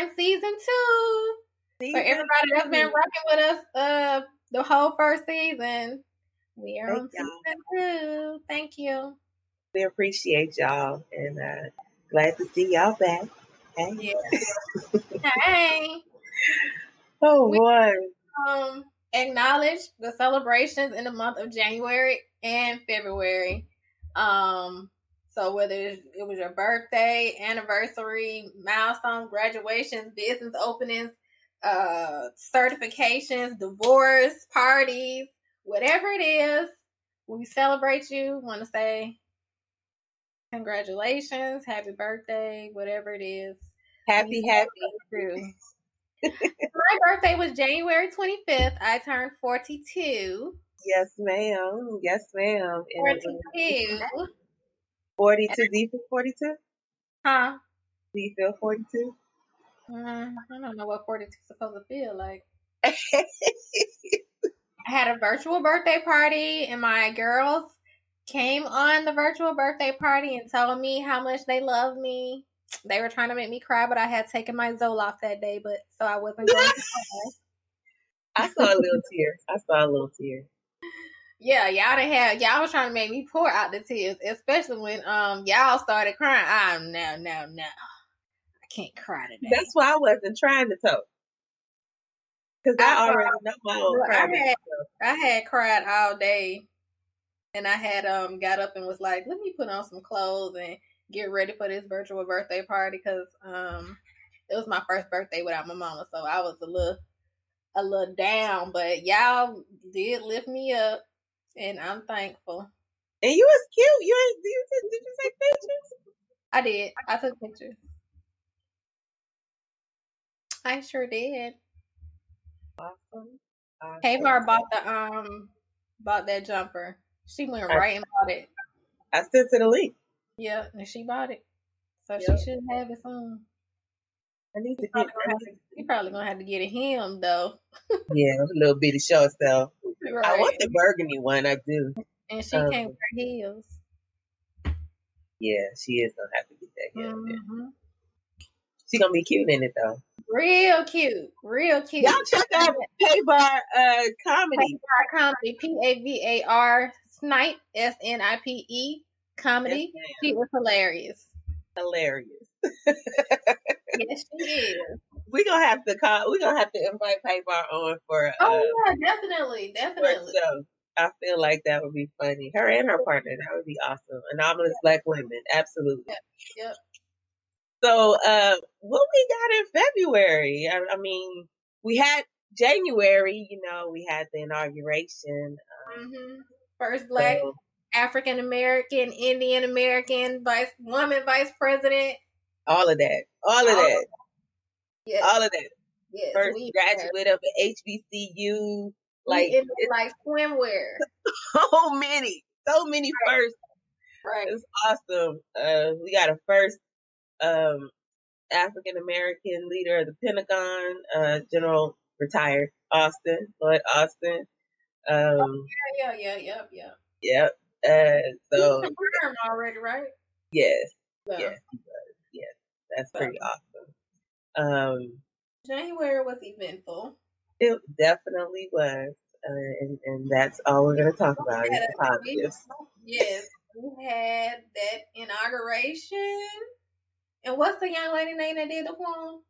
in season two. Season For everybody that's been rocking with us uh the whole first season. We are Thank on season two. Thank you. We appreciate y'all and uh glad to see y'all back. Hey. Yeah. hey. Oh we, boy. Um acknowledge the celebrations in the month of January and February. Um so whether it was your birthday, anniversary, milestone, graduations, business openings, uh, certifications, divorce, parties, whatever it is, we celebrate you. Want to say congratulations, happy birthday, whatever it is. Happy, happy. My birthday was January 25th. I turned 42. Yes, ma'am. Yes, ma'am. 42. 42. Do you feel 42? Huh? Do you feel 42? Mm, I don't know what 42 is supposed to feel like. I had a virtual birthday party, and my girls came on the virtual birthday party and told me how much they love me. They were trying to make me cry, but I had taken my Zoloft that day, but so I wasn't going to cry. I saw a little tear. I saw a little tear. Yeah, y'all done had y'all was trying to make me pour out the tears, especially when um y'all started crying. I'm no, no, no. I can't cry today. That's why I wasn't trying to talk. Because I, I, already know my own crying. I had, I had cried all day and I had um got up and was like, let me put on some clothes and get ready for this virtual birthday party because um it was my first birthday without my mama, so I was a little a little down, but y'all did lift me up and I'm thankful. And you was cute. You ain't you did, did you take pictures? I did. I took pictures. I sure did. Awesome. awesome. Pavar bought the um bought that jumper. She went right and bought it. I sent it a link. Yeah, and she bought it. So yep. she should have it soon. I need to get. He probably gonna have to get a him though. yeah, a little bitty short stuff. Right. I want the burgundy one. I do. And she um, can't wear heels. Yeah, she is gonna have to get that heel. Mm-hmm. She gonna be cute in it though. Real cute, real cute. Y'all check out Pavar uh comedy. Pavar comedy. P A V A R Snipe S N I P E comedy. Yes, she was hilarious. Hilarious. yes, she is. We gonna have to call. We gonna have to invite Pavar on for. Uh, oh yeah, definitely, definitely. So I feel like that would be funny. Her and her partner, that would be awesome. Anomalous black women, absolutely. Yep. yep. So, uh, what we got in February? I, I, mean, we had January. You know, we had the inauguration. Um, mm-hmm. First black so, African American, Indian American vice woman vice president. All of that. All of all that. Of yes. All of that. Yes, First graduate of HBCU. Like like swimwear. so many. So many right. firsts. Right. It's awesome. Uh, we got a first um, African American leader of the Pentagon, uh, General retired Austin, Lloyd Austin. Um, oh, yeah, yeah, yeah, yep, yep. Yep. Uh, so term already, right? Yes. So. Yes, he was. Yes, that's pretty awesome. Um, January was eventful. It definitely was, uh, and and that's all we're going to talk about is the positives. Yes, we had that inauguration. And what's the young lady name that did the poem?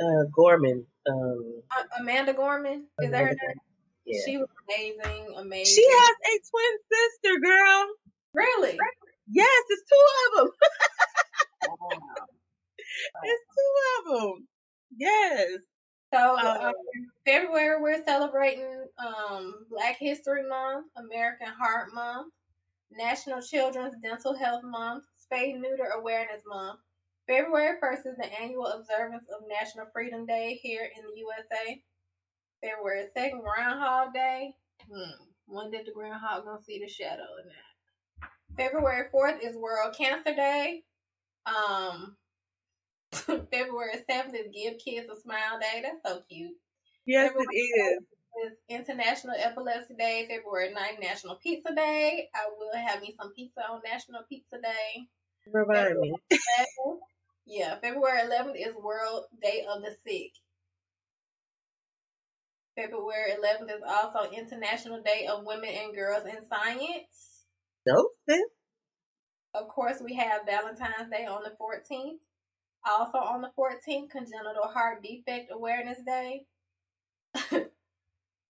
Uh, Gorman. Um, uh, Amanda Gorman. Is Amanda that her name? Yeah. She was amazing, amazing. She has a twin sister, girl. Really? Yes, it's two of them. wow. It's two of them. Yes. So um, um, February we're celebrating um, Black History Month, American Heart Month, National Children's Dental Health Month, Spay Neuter Awareness Month. February 1st is the annual observance of National Freedom Day here in the USA. February 2nd, Groundhog Day. Hmm. When did the groundhog gonna see the shadow in that? February 4th is World Cancer Day. Um, February 7th is Give Kids a Smile Day. That's so cute. Yes, February it is. Is International Epilepsy Day, February 9th, National Pizza Day. I will have me some pizza on National Pizza Day. Remind me. Yeah, February 11th is World Day of the Sick. February 11th is also International Day of Women and Girls in Science. No. Of course, we have Valentine's Day on the 14th. Also on the 14th, Congenital Heart Defect Awareness Day.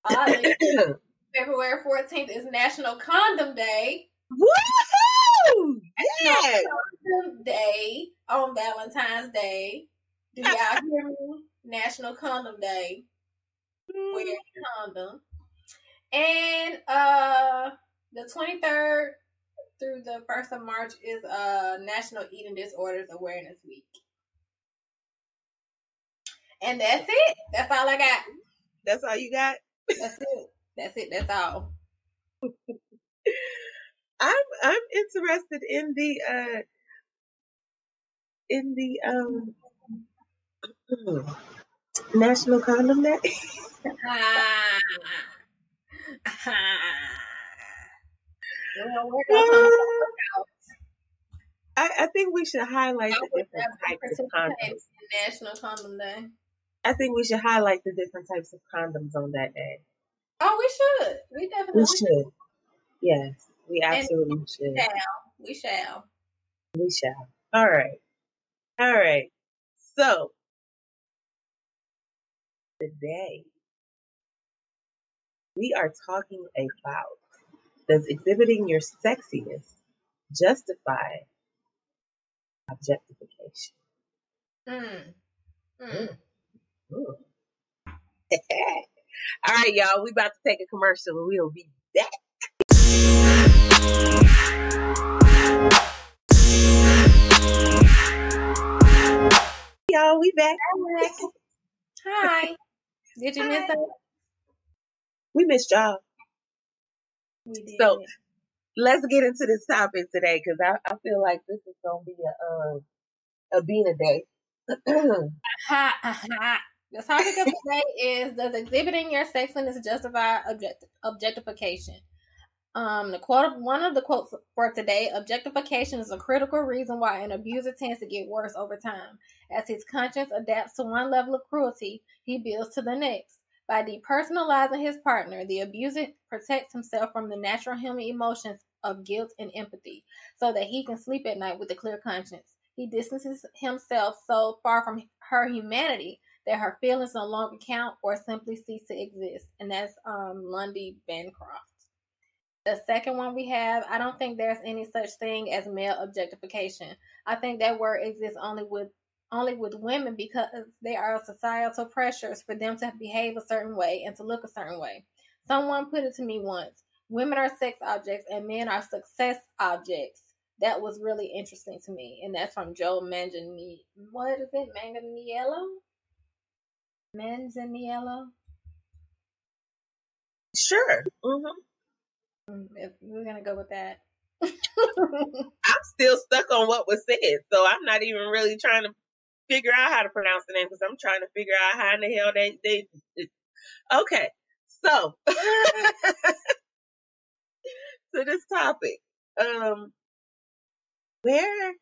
Oddly, February 14th is National Condom Day. Woohoo! Yes. Condom Day on Valentine's Day. Do y'all hear me? National Condom Day. Wear condom. And uh the 23rd through the 1st of March is uh National Eating Disorders Awareness Week. And that's it. That's all I got. That's all you got? That's it. That's it. That's all. I'm I'm interested in the uh in the um National Condom Day. Ah. well, we're gonna talk about I, I think we should highlight the different types of condoms. National Condom Day. I think we should highlight the different types of condoms on that day. Oh, we should. We definitely We should. Yes, we absolutely should. We shall. We shall. We shall. All right. All right. So today we are talking about does exhibiting your sexiness justify objectification? Mm. Mm. Ooh. All right, y'all. We about to take a commercial and we'll be back. Y'all, we back. Hi. Did you miss us? We missed y'all. We did. So let's get into this topic today because I, I feel like this is gonna be a um a Bina day. The topic of today is Does exhibiting your sexiness justify object- objectification? Um, the quote, one of the quotes for today: "Objectification is a critical reason why an abuser tends to get worse over time. As his conscience adapts to one level of cruelty, he builds to the next. By depersonalizing his partner, the abuser protects himself from the natural human emotions of guilt and empathy, so that he can sleep at night with a clear conscience. He distances himself so far from her humanity that her feelings no longer count or simply cease to exist. And that's um, Lundy Bancroft. The second one we have, I don't think there's any such thing as male objectification. I think that word exists only with only with women because there are societal pressures for them to behave a certain way and to look a certain way. Someone put it to me once: women are sex objects and men are success objects. That was really interesting to me, and that's from Joe Manganiello. What is it, Manganiello? Manganiello. Sure. hmm Mm, if- We're gonna go with that. I'm still stuck on what was said, so I'm not even really trying to figure out how to pronounce the name because I'm trying to figure out how in the hell they they. Okay, so to this topic, um, where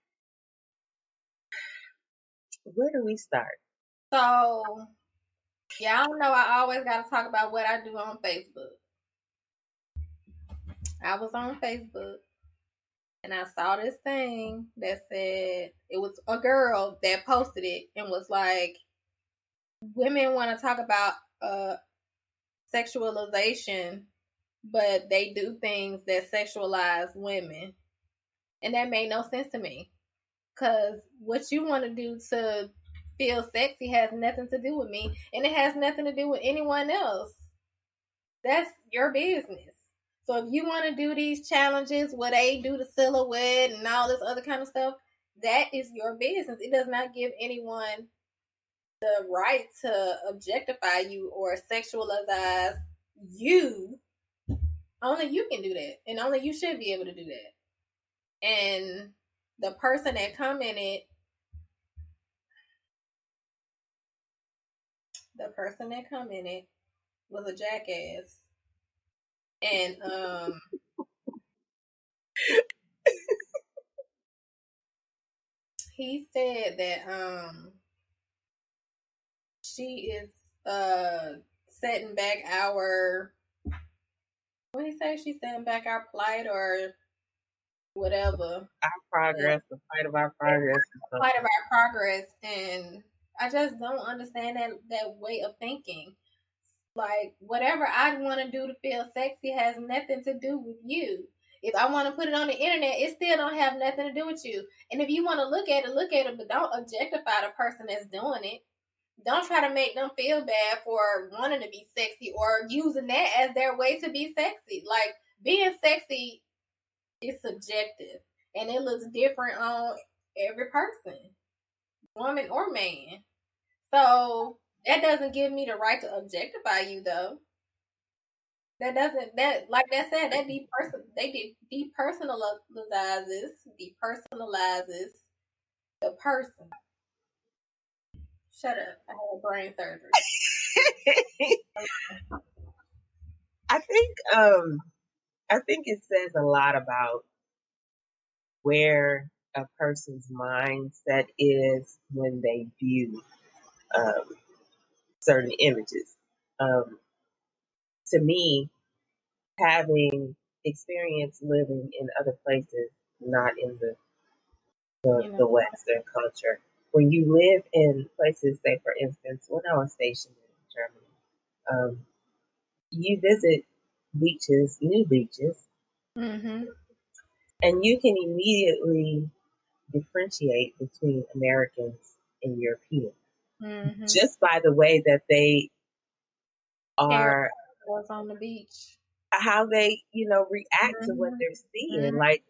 where do we start? So, y'all know I always got to talk about what I do on Facebook. I was on Facebook and I saw this thing that said it was a girl that posted it and was like, women want to talk about uh, sexualization, but they do things that sexualize women. And that made no sense to me. Because what you want to do to feel sexy has nothing to do with me, and it has nothing to do with anyone else. That's your business. So if you want to do these challenges where they do the silhouette and all this other kind of stuff, that is your business. It does not give anyone the right to objectify you or sexualize you. Only you can do that, and only you should be able to do that. And the person that commented the person that commented was a jackass. And um he said that um she is uh setting back our what did he say? She's setting back our plight or whatever. Our progress, the fight of our progress. Fight of our progress and I just don't understand that that way of thinking. Like whatever I want to do to feel sexy has nothing to do with you. If I want to put it on the internet, it still don't have nothing to do with you. And if you want to look at it, look at it, but don't objectify the person that's doing it. Don't try to make them feel bad for wanting to be sexy or using that as their way to be sexy. Like being sexy is subjective and it looks different on every person, woman or man. So that doesn't give me the right to objectify you though. That doesn't that like that said that deperson they de- depersonalizes depersonalizes the person. Shut up! I had brain surgery. I think um I think it says a lot about where a person's mindset is when they view um, certain images. Um, to me, having experience living in other places, not in the the, the Western culture, when you live in places, say for instance, when I was stationed in Germany, um, you visit beaches, new beaches, Mm-hmm. and you can immediately differentiate between Americans and Europeans Mm-hmm. just by the way that they are was on the beach. how they, you know, react to what Mhm. they're seeing. Mhm. Like,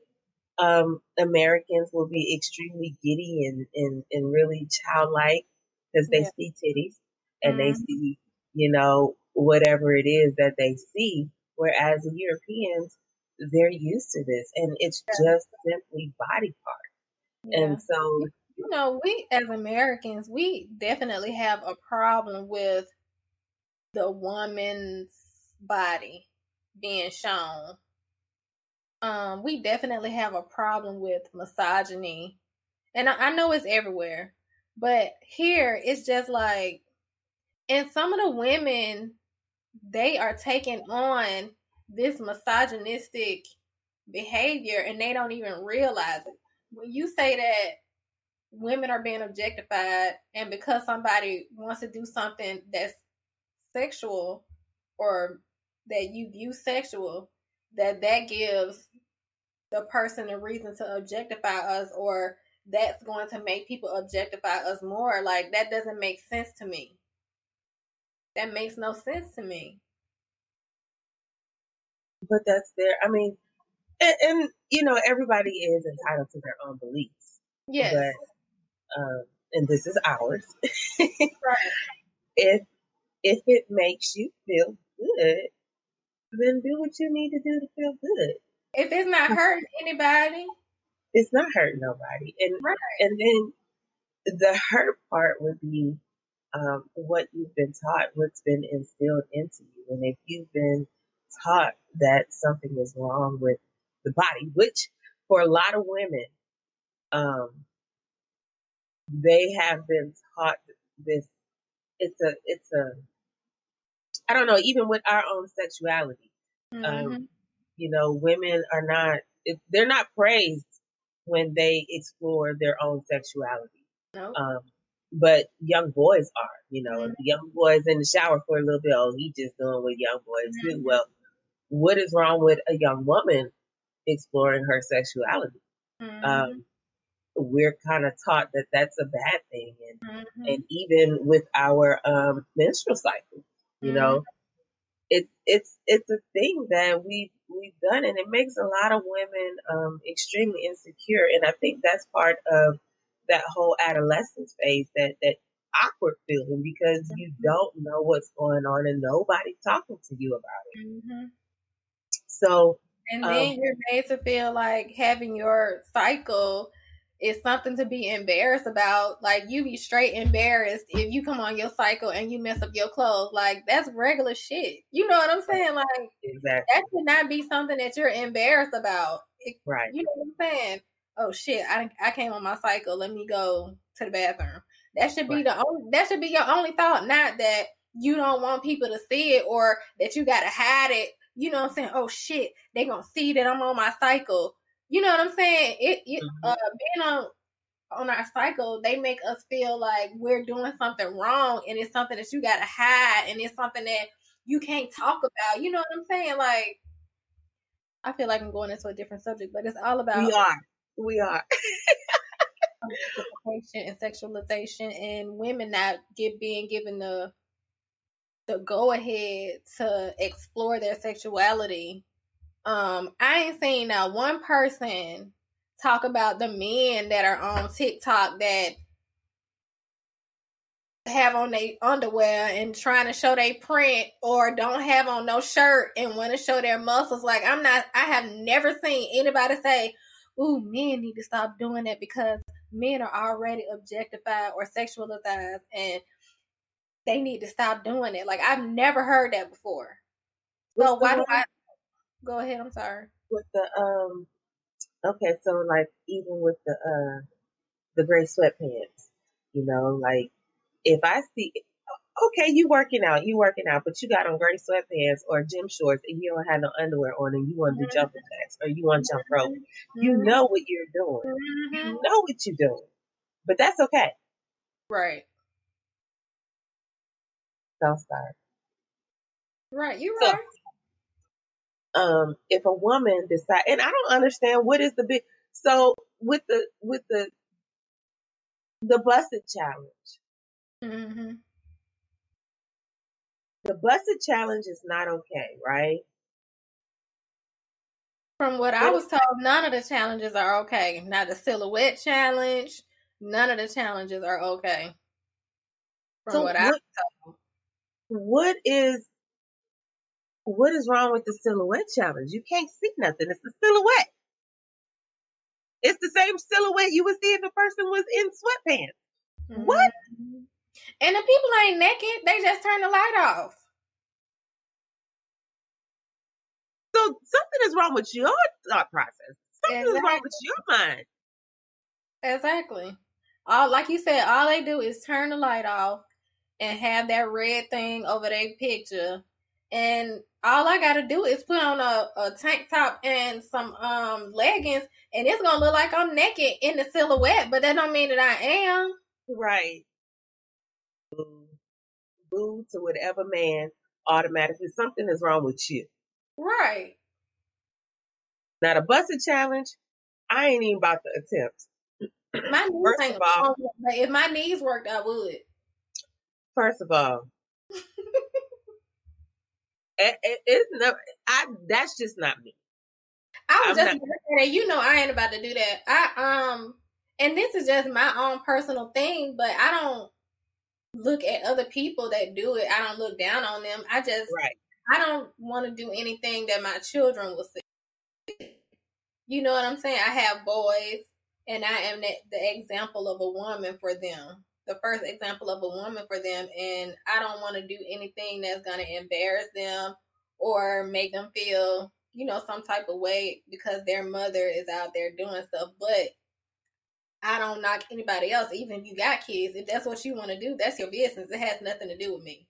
um, Americans will be extremely giddy and, and, and really childlike because they Yeah. see titties and they Mhm. see, you know, whatever it is that they see. Whereas the Europeans, they're used to this and it's just simply body parts. Yeah. And so, you know, we as Americans, we definitely have a problem with the woman's body being shown. Um, we definitely have a problem with misogyny. And I, I know it's everywhere. But here it's just like and some of the women they are taking on this misogynistic behavior and they don't even realize it. When you say that women are being objectified and because somebody wants to do something that's sexual or that you view sexual that that gives the person a reason to objectify us or that's going to make people objectify us more. Like that doesn't make sense to me. That makes no sense to me. But that's there I mean, and, and you know, everybody is entitled to their own beliefs. yes. But, um, and this is ours. right if if it makes you feel good, then do what you need to do to feel good. if it's not hurting anybody It's not hurting nobody. And Right. and then the hurt part would be um, what you've been taught, what's been instilled into you. And if you've been taught that something is wrong with the body, which for a lot of women, um, they have been taught this. It's a, it's a, I don't know, even with our own sexuality, Mhm. um, you know, women are not, if they're not praised when they explore their own sexuality. no Um, but young boys are, you know, the young boys in the shower for a little bit, oh, he just doing what young boys do. Mhm. Well, what is wrong with a young woman exploring her sexuality? Mhm. Um, we're kind of taught that that's a bad thing. And, Mhm. and even with our, um, menstrual cycle, you know, it's, it's, it's a thing that we, we've done and it makes a lot of women, um, extremely insecure. And I think that's part of that whole adolescence phase, that, that awkward feeling because you don't know what's going on and nobody's talking to you about it. Mhm. So, And Um, then you're made to feel like having your cycle is something to be embarrassed about. Like you be straight embarrassed if you come on your cycle and you mess up your clothes. Like that's regular shit. You know what I'm saying? Like exactly. that should not be something that you're embarrassed about. It- Right. you know what I'm saying? oh shit, I I came on my cycle. Let me go to the bathroom. That should be right. the only. That should be your only thought, not that you don't want people to see it or that you gotta hide it. You know what I'm saying? Oh shit, they gonna see that I'm on my cycle. You know what I'm saying? It, it mm-hmm. uh, being on on our cycle, they make us feel like we're doing something wrong, and it's something that you gotta hide, and it's something that you can't talk about. You know what I'm saying? Like, I feel like I'm going into a different subject, but it's all about we are, we are. and sexualization, and women not get being given the the go ahead to explore their sexuality. Um, I ain't seen now one person talk about the men that are on TikTok that have on their underwear and trying to show their print or don't have on no shirt and want to show their muscles. Like I'm not I have never seen anybody say, Ooh, men need to stop doing that because men are already objectified or sexualized and they need to stop doing it. Like I've never heard that before. So why do I go ahead, I'm sorry. With the um Okay, so like even with the uh the gray sweatpants, you know, like if I see okay, you working out, you working out, but you got on gray sweatpants or gym shorts and you don't have no underwear on and you want to do mm-hmm. jumping jacks or you want to jump rope. You mm-hmm. know what you're doing. You mm-hmm. know what you're doing. But that's okay. Right. So sorry. Right, you're right um, if a woman decide, and I don't understand what is the big, so with the, with the, the busted challenge, mm-hmm. the busted challenge is not okay, right? From what I was told, none of the challenges are okay. Not the silhouette challenge, none of the challenges are okay. From so what, what I was told. What is what is wrong with the silhouette challenge? You can't see nothing. It's the silhouette. It's the same silhouette you would see if a person was in sweatpants. Mm-hmm. What? And the people ain't naked. They just turn the light off. So something is wrong with your thought process. Something exactly. is wrong with your mind. Exactly. All like you said, all they do is turn the light off and have that red thing over their picture and all I gotta do is put on a, a tank top and some um leggings, and it's gonna look like I'm naked in the silhouette, but that don't mean that I am. Right. Boo, boo to whatever man automatically something is wrong with you. Right. Now the busted challenge, I ain't even about to attempt. My knees first ain't of all, if my knees worked, I would. First of all, it, it, it's never. I that's just not me. I was I'm just not, you know I ain't about to do that. I um and this is just my own personal thing, but I don't look at other people that do it. I don't look down on them. I just right. I don't want to do anything that my children will see. You know what I'm saying? I have boys and I am the, the example of a woman for them the first example of a woman for them and I don't want to do anything that's going to embarrass them or make them feel, you know, some type of way because their mother is out there doing stuff. But I don't knock anybody else, even if you got kids. If that's what you want to do, that's your business. It has nothing to do with me.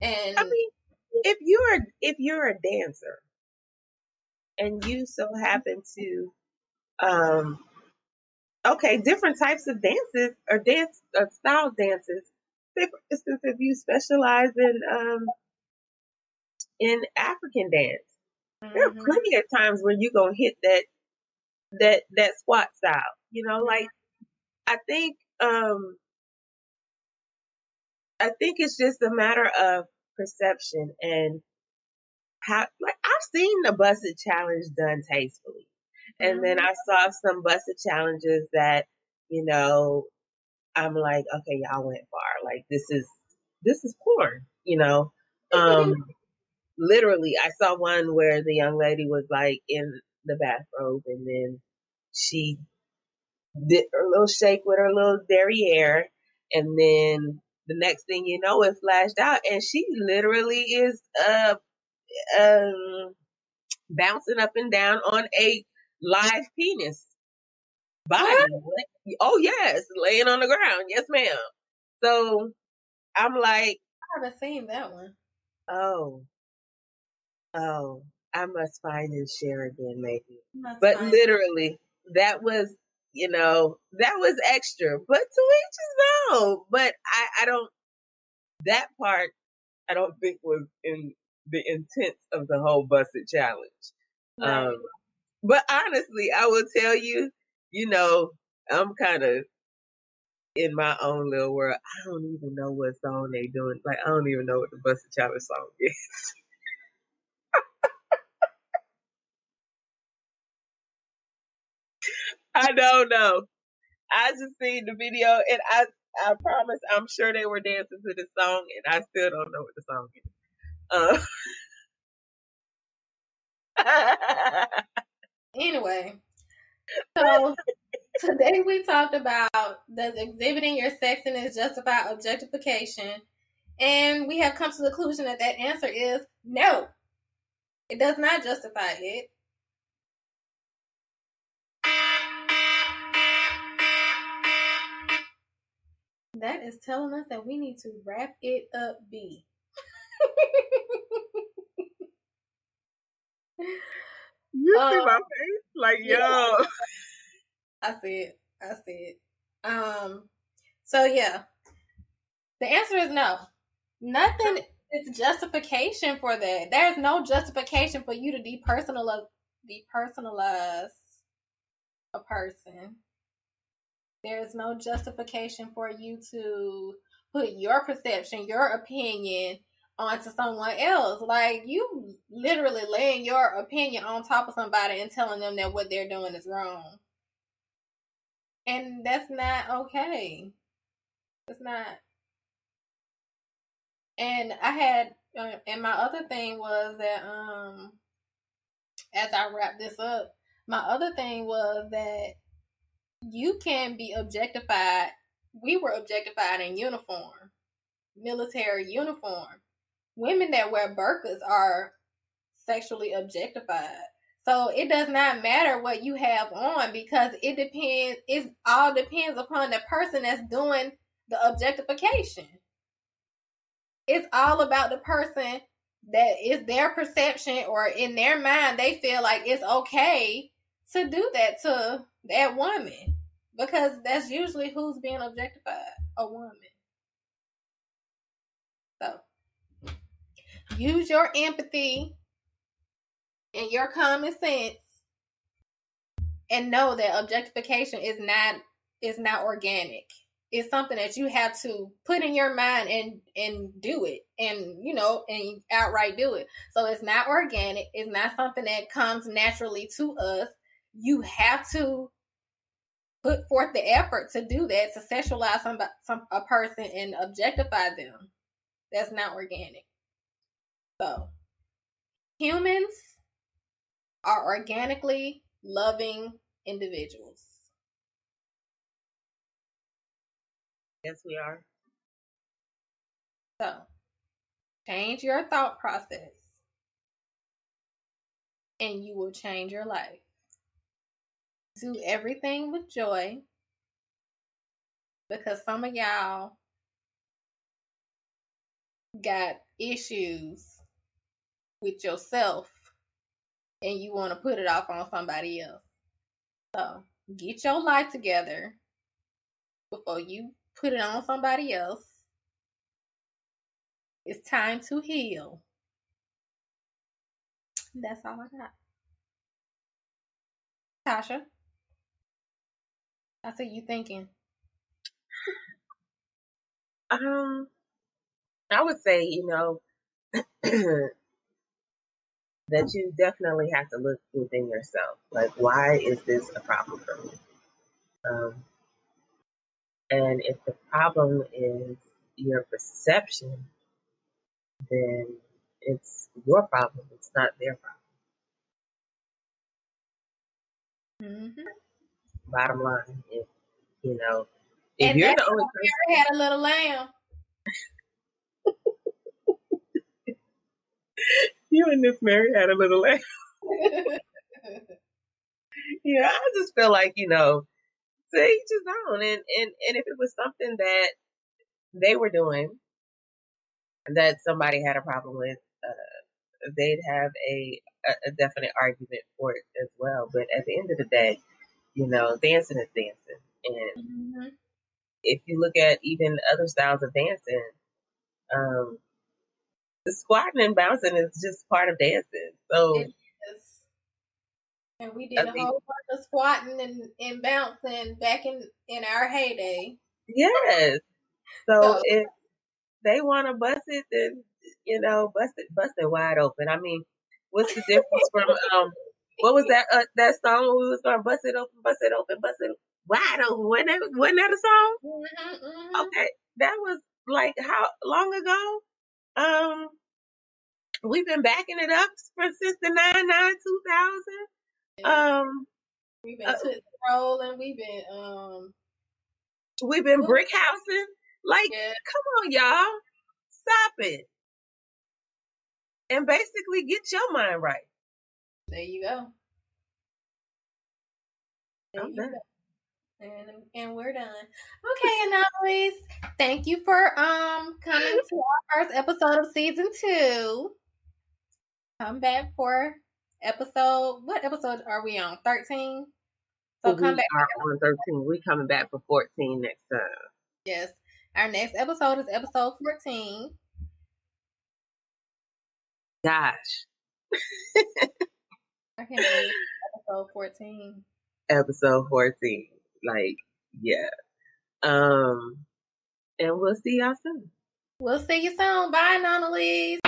And I mean, if you're if you're a dancer and you so happen to um okay, different types of dances or dance uh, style dances. Say, for instance, if you specialize in um, in African dance, mm-hmm. there are mm-hmm. plenty of times where you're gonna hit that that that squat style. You know, like I think um, I think it's just a matter of perception and how. Like I've seen the busted challenge done tastefully. And then I saw some busted challenges that, you know, I'm like, okay, y'all went far. Like this is this is porn, you know. Um literally I saw one where the young lady was like in the bathrobe and then she did her little shake with her little derriere and then the next thing you know it flashed out and she literally is uh um bouncing up and down on a live penis. body. Oh yes, laying on the ground. Yes, ma'am. So I'm like, I haven't seen that one. Oh, oh, I must find and share again, maybe. but literally, that was, you know, that was extra. But to each his own. But I, I don't. That part, I don't think was in the intent of the whole busted challenge. Right. Um, but honestly, I will tell you, you know, I'm kind of in my own little world. I don't even know what song they doing. Like I don't even know what the Busted Challenge song is. I don't know. I just seen the video and I I promise I'm sure they were dancing to the song and I still don't know what the song is. Uh, anyway, so Today we talked about does exhibiting your sexiness justify objectification? And we have come to the conclusion that that answer is no. It does not justify it. That is telling us that we need to wrap it up B. you um, see my face? Like, yo. I see it. I see it. Um. So yeah, the answer is no. Nothing is justification for that. There's no justification for you to depersonalize depersonalize a person. There's no justification for you to put your perception, your opinion onto someone else. Like you literally laying your opinion on top of somebody and telling them that what they're doing is wrong. And that's not okay. It's not. And I had, uh, and my other thing was that, um, as I wrap this up, my other thing was that you can be objectified. We were objectified in uniform, military uniform. Women that wear burqas are sexually objectified. So it does not matter what you have on because it depends. It all depends upon the person that's doing the objectification. It's all about the person that is their perception or in their mind they feel like it's okay to do that to that woman because that's usually who's being objectified a woman so use your empathy and your common sense and know that objectification is not is not organic. It's something that you have to put in your mind and and do it and you know and outright do it. So it's not organic. It's not something that comes naturally to us. You have to put forth the effort to do that to sexualize some, some a person and objectify them. That's not organic so humans are organically loving individuals. Yes, we are. So, change your thought process and you will change your life. Do everything with joy because some of y'all got issues with yourself and you want to put it off on somebody else. So get your life together before you put it on somebody else. It's time to heal. That's all I got. Tasha, I see you thinking. Um, I would say, you know, that you definitely have to look within yourself. Like, why is this a problem for me? Um, and if the problem is your perception, then it's your problem. It's not their problem. Mm-hmm. Bottom line, if you know, if and you're the only person, had a little lamb. you and this Mary had a little laugh. yeah, I just feel like, you know, to each his own. And, and, and if it was something that they were doing that somebody had a problem with, uh, they'd have a, a definite argument for it as well. But at the end of the day, you know, dancing is dancing. And mm-hmm. if you look at even other styles of dancing, um, the squatting and bouncing is just part of dancing. So and we did I a whole bunch of squatting and, and bouncing back in, in our heyday. Yes. So, so if they want to bust it, then, you know, bust it, bust it wide open. I mean, what's the difference from, um, what was that, uh, that song we was going to bust it open, bust it open, bust it wide open? Wasn't that, wasn't that a song? Mm-hmm, mm-hmm. Okay. That was like how long ago? Um, we've been backing it up for since the 99, 2000. Um, we've been uh, rolling. We've been um, we've been brick housing. Like, yeah. come on, y'all, stop it, and basically get your mind right. There you go. There I'm you done. Go. And, and we're done. Okay, anomalies. Thank you for um coming to our first episode of season two. Come back for episode. What episode are we on? Thirteen. So we come back. Are on thirteen. We coming back for fourteen next time. Yes, our next episode is episode fourteen. Gosh. I can't believe episode fourteen. Episode fourteen. Like, yeah. Um, and we'll see y'all soon. We'll see you soon. Bye, Nonalise.